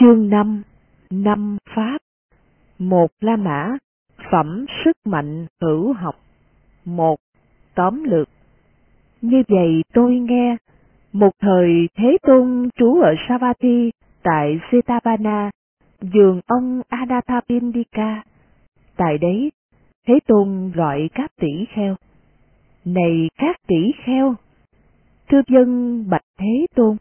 Chương 5 Năm Pháp Một La Mã Phẩm Sức Mạnh Hữu Học Một Tóm Lược Như vậy tôi nghe, một thời Thế Tôn trú ở Savatthi tại Setavana, giường ông Anathapindika. Tại đấy, Thế Tôn gọi các tỷ kheo. Này các tỷ kheo! Thưa dân bạch Thế Tôn!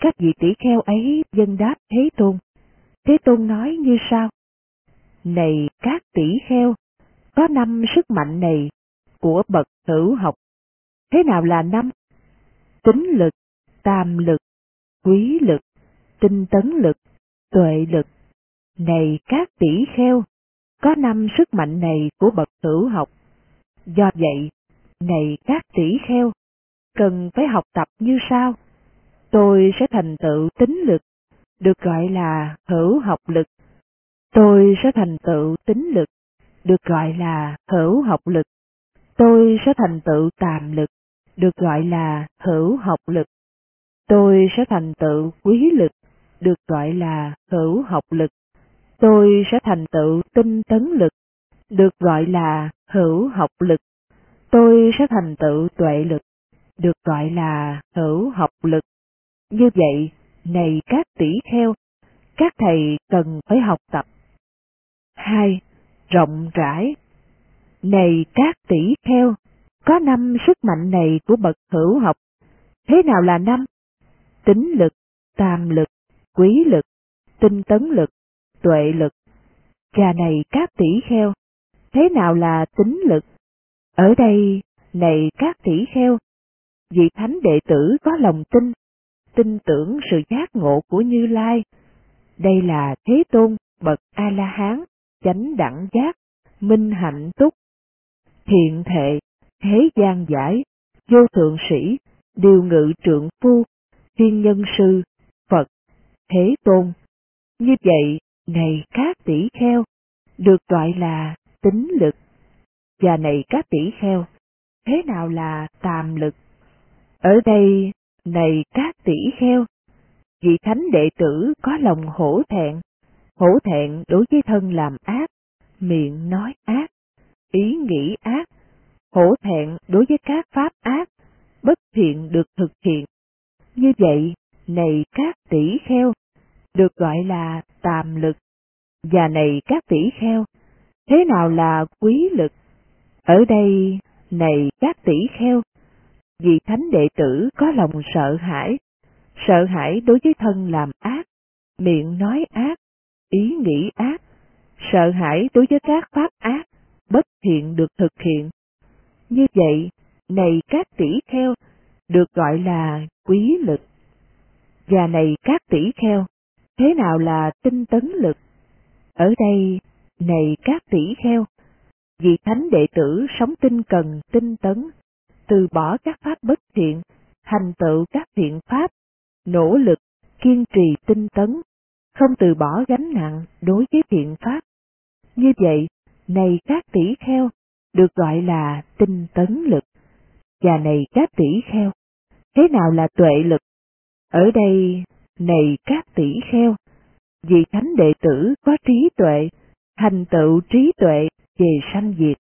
Các vị tỷ kheo ấy dân đáp Thế Tôn. Thế Tôn nói như sau. Này các tỷ kheo, có năm sức mạnh này của bậc hữu học. Thế nào là năm? Tính lực, tam lực, quý lực, tinh tấn lực, tuệ lực. Này các tỷ kheo, có năm sức mạnh này của bậc hữu học. Do vậy, này các tỷ kheo, cần phải học tập như sau tôi sẽ thành tựu tính lực, được gọi là hữu học lực. Tôi sẽ thành tựu tính lực, được gọi là hữu học lực. Tôi sẽ thành tựu tàm lực, được gọi là hữu học lực. Tôi sẽ thành tựu quý lực, được gọi là hữu học lực. Tôi sẽ thành tựu tinh tấn lực, được gọi là hữu học lực. Tôi sẽ thành tựu tuệ lực, được gọi là hữu học lực. Như vậy, này các tỷ kheo, các thầy cần phải học tập. 2. Rộng rãi Này các tỷ kheo, có năm sức mạnh này của bậc hữu học. Thế nào là năm? Tính lực, tam lực, quý lực, tinh tấn lực, tuệ lực. Trà này các tỷ kheo, thế nào là tính lực? Ở đây, này các tỷ kheo, vị thánh đệ tử có lòng tin, tin tưởng sự giác ngộ của Như Lai. Đây là Thế Tôn, bậc A-la-hán, chánh đẳng giác, minh hạnh túc, thiện thệ, thế gian giải, vô thượng sĩ, điều ngự trượng phu, thiên nhân sư, Phật, Thế Tôn. Như vậy, này các tỷ kheo, được gọi là tính lực. Và này các tỷ kheo, thế nào là tàm lực? Ở đây này các tỷ kheo, vị thánh đệ tử có lòng hổ thẹn, hổ thẹn đối với thân làm ác, miệng nói ác, ý nghĩ ác, hổ thẹn đối với các pháp ác, bất thiện được thực hiện. Như vậy, này các tỷ kheo, được gọi là tàm lực, và này các tỷ kheo, thế nào là quý lực? Ở đây, này các tỷ kheo, vì thánh đệ tử có lòng sợ hãi, sợ hãi đối với thân làm ác, miệng nói ác, ý nghĩ ác, sợ hãi đối với các pháp ác, bất thiện được thực hiện. Như vậy, này các tỷ kheo, được gọi là quý lực. Và này các tỷ kheo, thế nào là tinh tấn lực? Ở đây, này các tỷ kheo, vị thánh đệ tử sống tinh cần tinh tấn, từ bỏ các pháp bất thiện, hành tựu các thiện pháp, nỗ lực, kiên trì tinh tấn, không từ bỏ gánh nặng đối với thiện pháp. Như vậy, này các tỷ kheo, được gọi là tinh tấn lực. Và này các tỷ kheo, thế nào là tuệ lực? Ở đây, này các tỷ kheo, vì thánh đệ tử có trí tuệ, thành tựu trí tuệ về sanh diệt.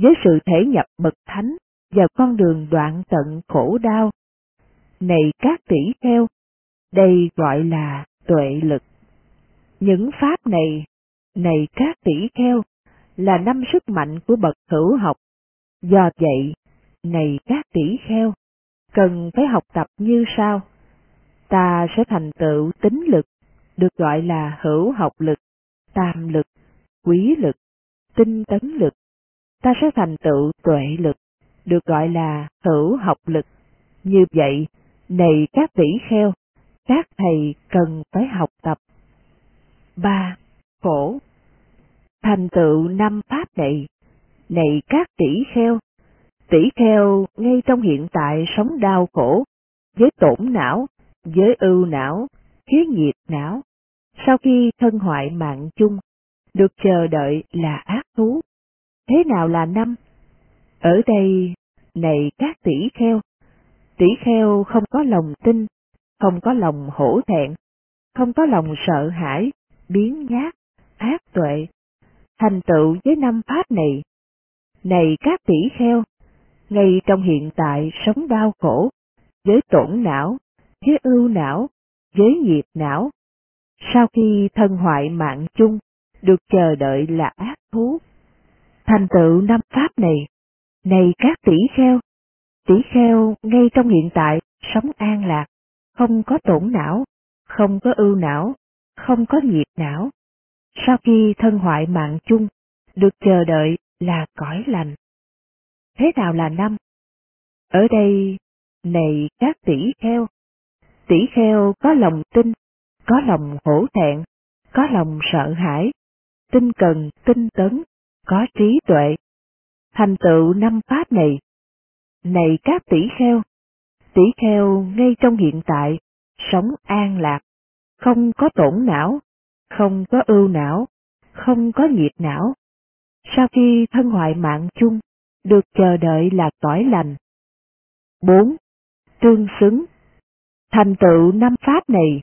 Với sự thể nhập bậc thánh, vào con đường đoạn tận khổ đau. Này các tỷ kheo, đây gọi là tuệ lực. Những pháp này, này các tỷ kheo, là năm sức mạnh của bậc hữu học. Do vậy, này các tỷ kheo, cần phải học tập như sau. Ta sẽ thành tựu tính lực, được gọi là hữu học lực, tam lực, quý lực, tinh tấn lực. Ta sẽ thành tựu tuệ lực, được gọi là hữu học lực. Như vậy, này các tỷ kheo, các thầy cần phải học tập. 3. Khổ Thành tựu năm pháp này, này các tỷ kheo, tỷ kheo ngay trong hiện tại sống đau khổ, với tổn não, với ưu não, khí nhiệt não, sau khi thân hoại mạng chung, được chờ đợi là ác thú. Thế nào là năm? Ở đây, này các tỷ kheo, tỷ kheo không có lòng tin, không có lòng hổ thẹn, không có lòng sợ hãi, biến nhát, ác tuệ, thành tựu với năm pháp này. Này các tỷ kheo, ngay trong hiện tại sống đau khổ, với tổn não, với ưu não, với nghiệp não. Sau khi thân hoại mạng chung, được chờ đợi là ác thú. Thành tựu năm pháp này, này các tỷ kheo, tỷ kheo ngay trong hiện tại sống an lạc, không có tổn não, không có ưu não, không có nghiệp não. Sau khi thân hoại mạng chung, được chờ đợi là cõi lành. Thế nào là năm? Ở đây, này các tỷ kheo, tỷ kheo có lòng tin, có lòng hổ thẹn, có lòng sợ hãi, tinh cần, tinh tấn, có trí tuệ. Thành tựu năm pháp này. Này các tỷ kheo, tỷ kheo ngay trong hiện tại, sống an lạc, không có tổn não, không có ưu não, không có nhiệt não. Sau khi thân hoại mạng chung, được chờ đợi là cõi lành. 4. Tương xứng Thành tựu năm pháp này,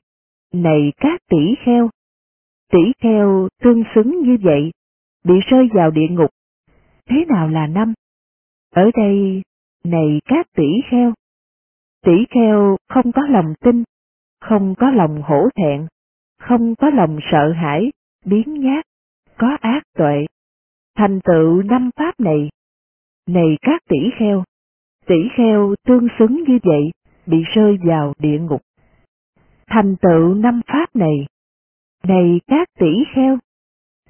này các tỷ kheo, tỷ kheo tương xứng như vậy, bị rơi vào địa ngục. Thế nào là năm? Ở đây, này các tỷ kheo, tỷ kheo không có lòng tin, không có lòng hổ thẹn, không có lòng sợ hãi, biến nhát, có ác tuệ. Thành tựu năm pháp này, này các tỷ kheo, tỷ kheo tương xứng như vậy, bị rơi vào địa ngục. Thành tựu năm pháp này, này các tỷ kheo,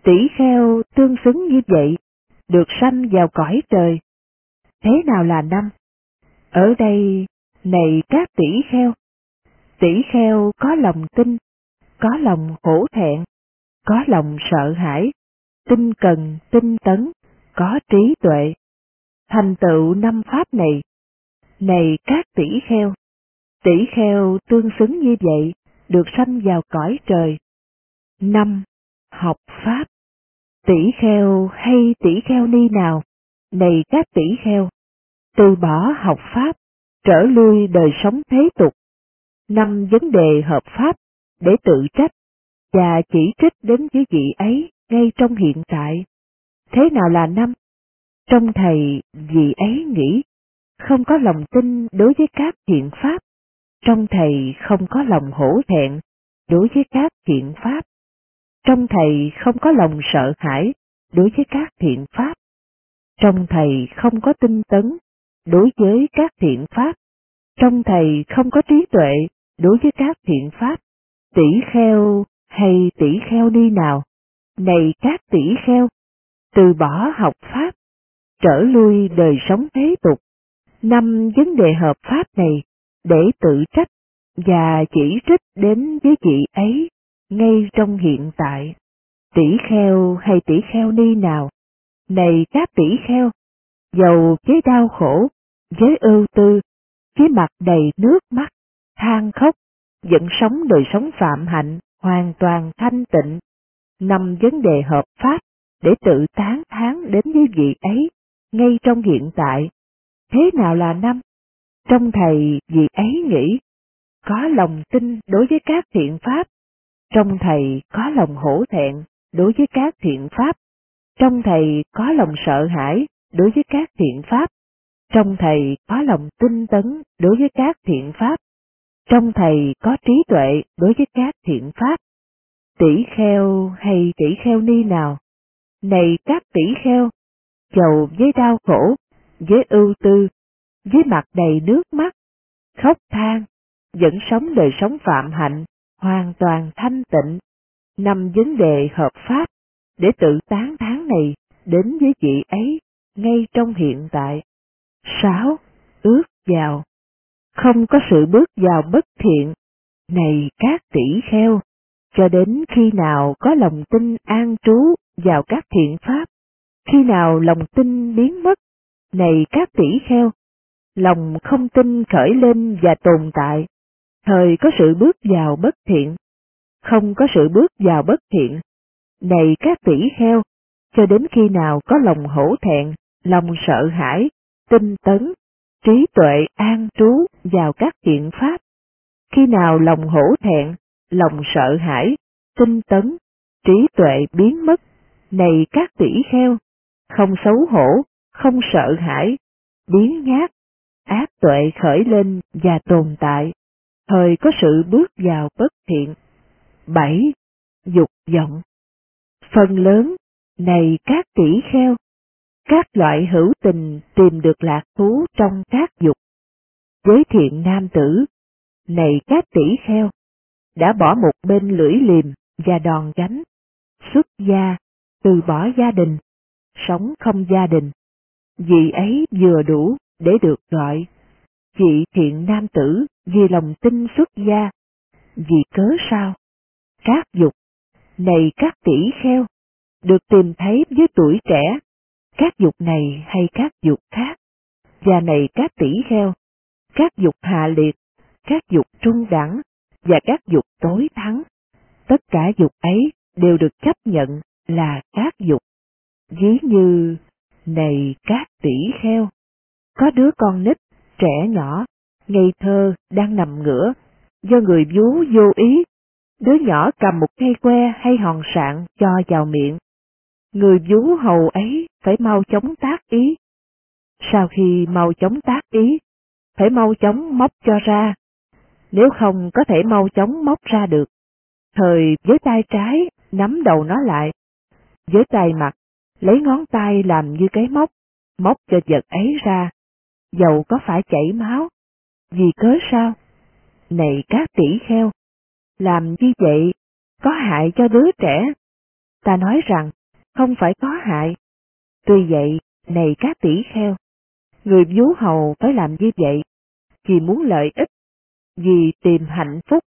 tỷ kheo tương xứng như vậy, được sanh vào cõi trời. Thế nào là năm? Ở đây, này các tỷ kheo, tỷ kheo có lòng tin, có lòng hổ thẹn, có lòng sợ hãi, tinh cần, tinh tấn, có trí tuệ. Thành tựu năm pháp này, này các tỷ kheo, tỷ kheo tương xứng như vậy, được sanh vào cõi trời. Năm, học pháp. Tỷ kheo hay tỷ kheo ni nào, này các tỷ kheo, từ bỏ học pháp, trở lui đời sống thế tục. Năm vấn đề hợp pháp để tự trách và chỉ trích đến với vị ấy ngay trong hiện tại. Thế nào là năm? Trong thầy vị ấy nghĩ, không có lòng tin đối với các thiện pháp. Trong thầy không có lòng hổ thẹn đối với các thiện pháp. Trong thầy không có lòng sợ hãi đối với các thiện pháp. Trong thầy không có tinh tấn đối với các thiện pháp. Trong thầy không có trí tuệ đối với các thiện pháp. Tỷ kheo hay tỷ kheo đi nào? Này các tỷ kheo, từ bỏ học pháp, trở lui đời sống thế tục. Năm vấn đề hợp pháp này để tự trách và chỉ trích đến với chị ấy ngay trong hiện tại. Tỷ kheo hay tỷ kheo ni nào? Này các tỷ kheo, giàu với đau khổ, với ưu tư, với mặt đầy nước mắt, than khóc, vẫn sống đời sống phạm hạnh, hoàn toàn thanh tịnh, năm vấn đề hợp pháp để tự tán thán đến với vị ấy ngay trong hiện tại. Thế nào là năm? Trong thầy vị ấy nghĩ, có lòng tin đối với các thiện pháp, trong thầy có lòng hổ thẹn đối với các thiện pháp, trong thầy có lòng sợ hãi đối với các thiện pháp, trong thầy có lòng tinh tấn đối với các thiện pháp, trong thầy có trí tuệ đối với các thiện pháp. Tỷ kheo hay tỷ kheo ni nào? Này các tỷ kheo, chầu với đau khổ, với ưu tư, với mặt đầy nước mắt, khóc than, vẫn sống đời sống phạm hạnh, hoàn toàn thanh tịnh, năm vấn đề hợp pháp, để tự tán tháng này đến với chị ấy ngay trong hiện tại. 6. Ước vào Không có sự bước vào bất thiện, này các tỷ kheo, cho đến khi nào có lòng tin an trú vào các thiện pháp, khi nào lòng tin biến mất, này các tỷ kheo, lòng không tin khởi lên và tồn tại, thời có sự bước vào bất thiện, không có sự bước vào bất thiện. Này các tỷ kheo, cho đến khi nào có lòng hổ thẹn, lòng sợ hãi, tinh tấn, trí tuệ an trú vào các thiện pháp. Khi nào lòng hổ thẹn, lòng sợ hãi, tinh tấn, trí tuệ biến mất, này các tỷ kheo, không xấu hổ, không sợ hãi, biến nhát, ác tuệ khởi lên và tồn tại, thời có sự bước vào bất thiện. 7. Dục vọng Phần lớn, này các tỷ kheo, các loại hữu tình tìm được lạc thú trong các dục. Với thiện nam tử, này các tỷ kheo, đã bỏ một bên lưỡi liềm và đòn gánh, xuất gia, từ bỏ gia đình, sống không gia đình. Vì ấy vừa đủ để được gọi. Vị thiện nam tử vì lòng tin xuất gia, vì cớ sao? Các dục, này các tỷ kheo, được tìm thấy với tuổi trẻ, các dục này hay các dục khác, và này các tỷ kheo, các dục hạ liệt, các dục trung đẳng, và các dục tối thắng. Tất cả dục ấy đều được chấp nhận là các dục. Ví như, này các tỷ kheo, có đứa con nít, trẻ nhỏ, ngây thơ, đang nằm ngửa, do người vú vô ý, đứa nhỏ cầm một cây que hay hòn sạn cho vào miệng. Người vú hầu ấy phải mau chóng tác ý. Sau khi mau chóng tác ý, phải mau chóng móc cho ra, nếu không có thể mau chóng móc ra được. Thời với tay trái nắm đầu nó lại, với tay mặt lấy ngón tay làm như cái móc, móc cho vật ấy ra, dầu có phải chảy máu. Vì cớ sao? Này các tỷ kheo, làm như vậy có hại cho đứa trẻ. Ta nói rằng, không phải có hại. Tuy vậy, này các tỷ kheo, người vú hầu phải làm như vậy, vì muốn lợi ích, vì tìm hạnh phúc,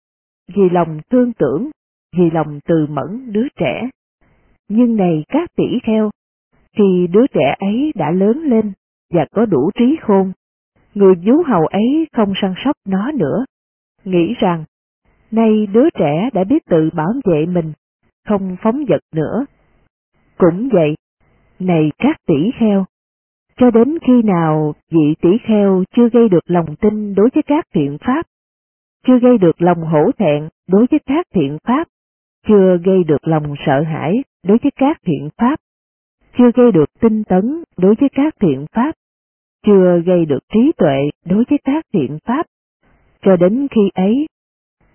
vì lòng thương tưởng, vì lòng từ mẫn đứa trẻ. Nhưng này các tỷ kheo, khi đứa trẻ ấy đã lớn lên và có đủ trí khôn, người vú hầu ấy không săn sóc nó nữa, nghĩ rằng, nay đứa trẻ đã biết tự bảo vệ mình, không phóng vật nữa. Cũng vậy, này các tỷ kheo, cho đến khi nào vị tỷ kheo chưa gây được lòng tin đối với các thiện pháp, chưa gây được lòng hổ thẹn đối với các thiện pháp, chưa gây được lòng sợ hãi đối với các thiện pháp, chưa gây được tinh tấn đối với các thiện pháp, chưa gây được trí tuệ đối với các thiện pháp. Cho đến khi ấy,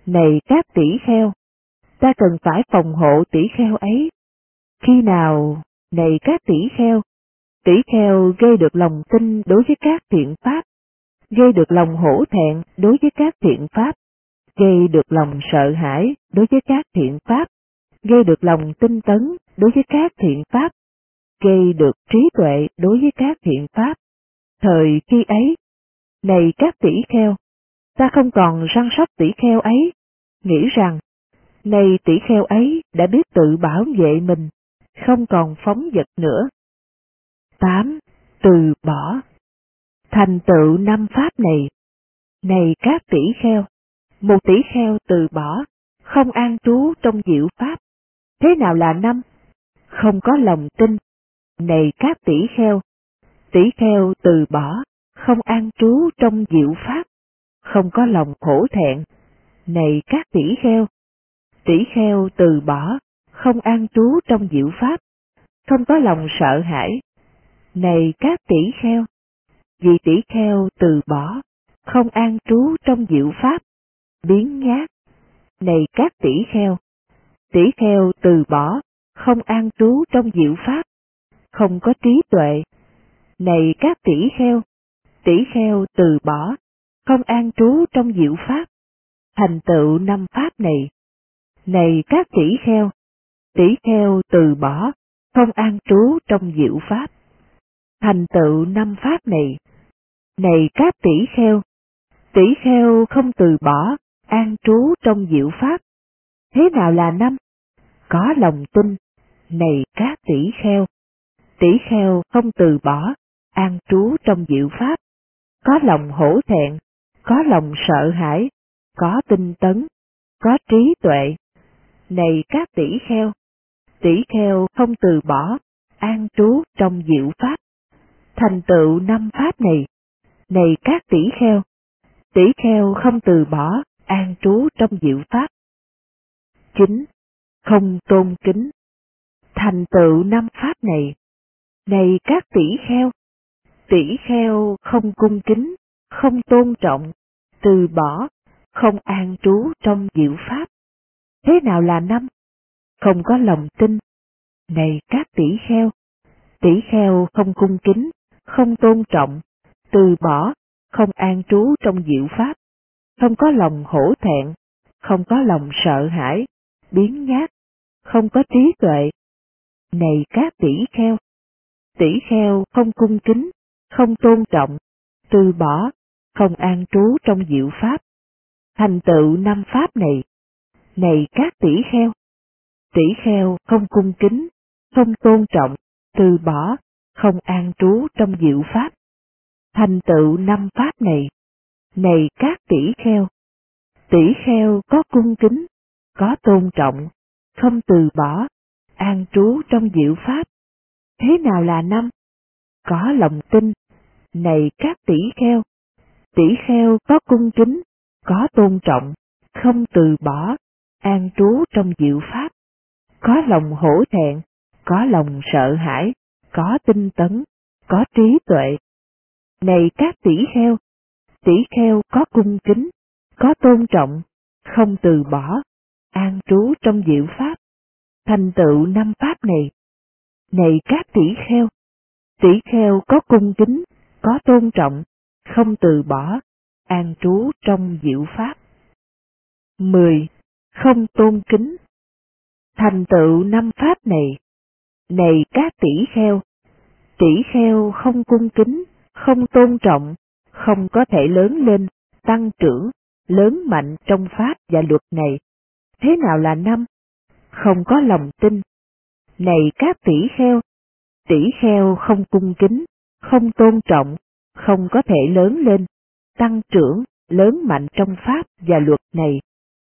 này các tỷ kheo, ta cần phải phòng hộ tỷ kheo ấy. Khi nào, này các tỷ kheo, tỷ kheo gây được lòng tin đối với các thiện pháp, gây được lòng hổ thẹn đối với các thiện pháp, gây được lòng sợ hãi đối với các thiện pháp, gây được lòng tinh tấn đối với các thiện pháp, gây được trí tuệ đối với các thiện pháp. Thời khi ấy, này các tỷ kheo, ta không còn săn sóc tỷ kheo ấy, nghĩ rằng, này tỷ kheo ấy đã biết tự bảo vệ mình, không còn phóng vật nữa. 8. Từ bỏ Thành tựu năm pháp này Này các tỷ kheo, một tỷ kheo từ bỏ, không an trú trong diệu pháp. Thế nào là năm? Không có lòng tin. Này các tỷ kheo, tỷ kheo từ bỏ, không an trú trong diệu pháp, không có lòng khổ thẹn. Này các tỷ kheo, tỷ kheo từ bỏ, không an trú trong diệu pháp, không có lòng sợ hãi. Này các tỷ kheo, vì tỷ kheo từ bỏ, không an trú trong diệu pháp, biến nhát. Này các tỷ kheo, tỷ kheo từ bỏ, không an trú trong diệu pháp, không có trí tuệ. Này các tỷ kheo, tỷ kheo từ bỏ, không an trú trong diệu pháp, thành tựu năm pháp này. Này các tỷ kheo, tỷ kheo từ bỏ, không an trú trong diệu pháp, thành tựu năm pháp này. Này các tỷ kheo, tỷ kheo không từ bỏ, an trú trong diệu pháp. Thế nào là năm? Có lòng tin, này các tỷ kheo. Tỷ kheo không từ bỏ, an trú trong diệu pháp. Có lòng hổ thẹn, có lòng sợ hãi, có tinh tấn, có trí tuệ. Này các tỷ kheo, tỷ kheo không từ bỏ, an trú trong diệu pháp. Thành tựu năm pháp này, này các tỷ kheo, tỷ kheo không từ bỏ, an trú trong diệu pháp. chính, không tôn kính. Thành tựu năm pháp này, này các tỷ kheo, tỷ kheo không cung kính, không tôn trọng, từ bỏ, không an trú trong diệu pháp. Thế nào là năm? Không có lòng tin. Này các tỷ kheo, tỷ kheo không cung kính, không tôn trọng, từ bỏ, không an trú trong diệu pháp, không có lòng hổ thẹn, không có lòng sợ hãi, biến nhát, không có trí tuệ. Này các tỷ kheo, tỷ kheo không cung kính, không tôn trọng, từ bỏ, không an trú trong diệu pháp. Thành tựu năm pháp này, này các tỷ kheo, tỷ kheo không cung kính, không tôn trọng, từ bỏ, không an trú trong diệu pháp. Thành tựu năm pháp này, này các tỷ kheo, tỷ kheo có cung kính, có tôn trọng, không từ bỏ, an trú trong diệu pháp. Thế nào là năm? Có lòng tin, này các tỷ kheo, tỷ kheo có cung kính, có tôn trọng, không từ bỏ, an trú trong diệu pháp, có lòng hổ thẹn, có lòng sợ hãi, có tinh tấn, có trí tuệ. Này các tỷ kheo, tỷ kheo có cung kính, có tôn trọng, không từ bỏ, an trú trong diệu pháp, thành tựu năm pháp này. Này các tỷ kheo, tỷ kheo có cung kính, có tôn trọng, không từ bỏ, an trú trong diệu pháp. 10. Không tôn kính Thành tựu năm pháp này, này các tỷ kheo, tỷ kheo không cung kính, không tôn trọng, không có thể lớn lên, tăng trưởng, lớn mạnh trong pháp và luật này. Thế nào là năm? Không có lòng tin. Này các tỷ kheo, tỷ kheo không cung kính, không tôn trọng, không có thể lớn lên, tăng trưởng, lớn mạnh trong pháp và luật này,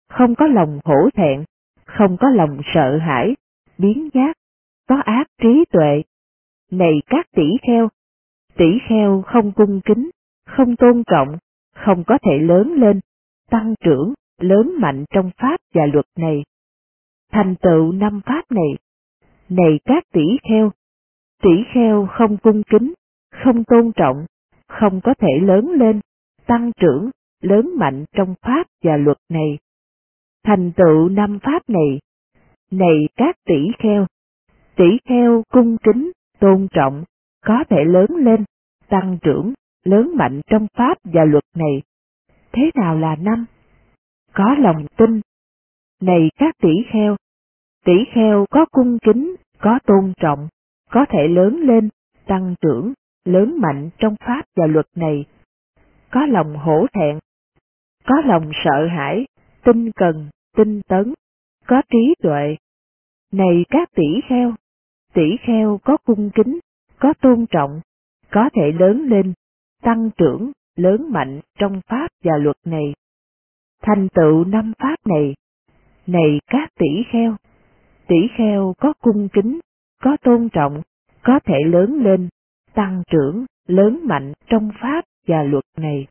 không có lòng hổ thẹn, không có lòng sợ hãi, biến giác, có ác trí tuệ. Này các tỷ kheo, tỷ kheo không cung kính, không tôn trọng, không có thể lớn lên, tăng trưởng, lớn mạnh trong pháp và luật này. Thành tựu năm pháp này, này các tỷ kheo, tỷ kheo không cung kính, không tôn trọng, không có thể lớn lên, tăng trưởng, lớn mạnh trong pháp và luật này. Thành tựu năm pháp này, này các tỷ kheo, tỷ kheo cung kính, tôn trọng, có thể lớn lên, tăng trưởng, lớn mạnh trong pháp và luật này. Thế nào là năm? Có lòng tin. Này các tỷ kheo, tỷ kheo có cung kính, có tôn trọng, có thể lớn lên, tăng trưởng, lớn mạnh trong pháp và luật này. Có lòng hổ thẹn, có lòng sợ hãi, tinh cần, tinh tấn, có trí tuệ. Này các tỷ kheo, tỷ kheo có cung kính, có tôn trọng, có thể lớn lên, tăng trưởng, lớn mạnh trong pháp và luật này. Thành tựu năm pháp này, này các tỷ kheo, tỷ kheo có cung kính, có tôn trọng, có thể lớn lên, tăng trưởng, lớn mạnh trong pháp và luật này.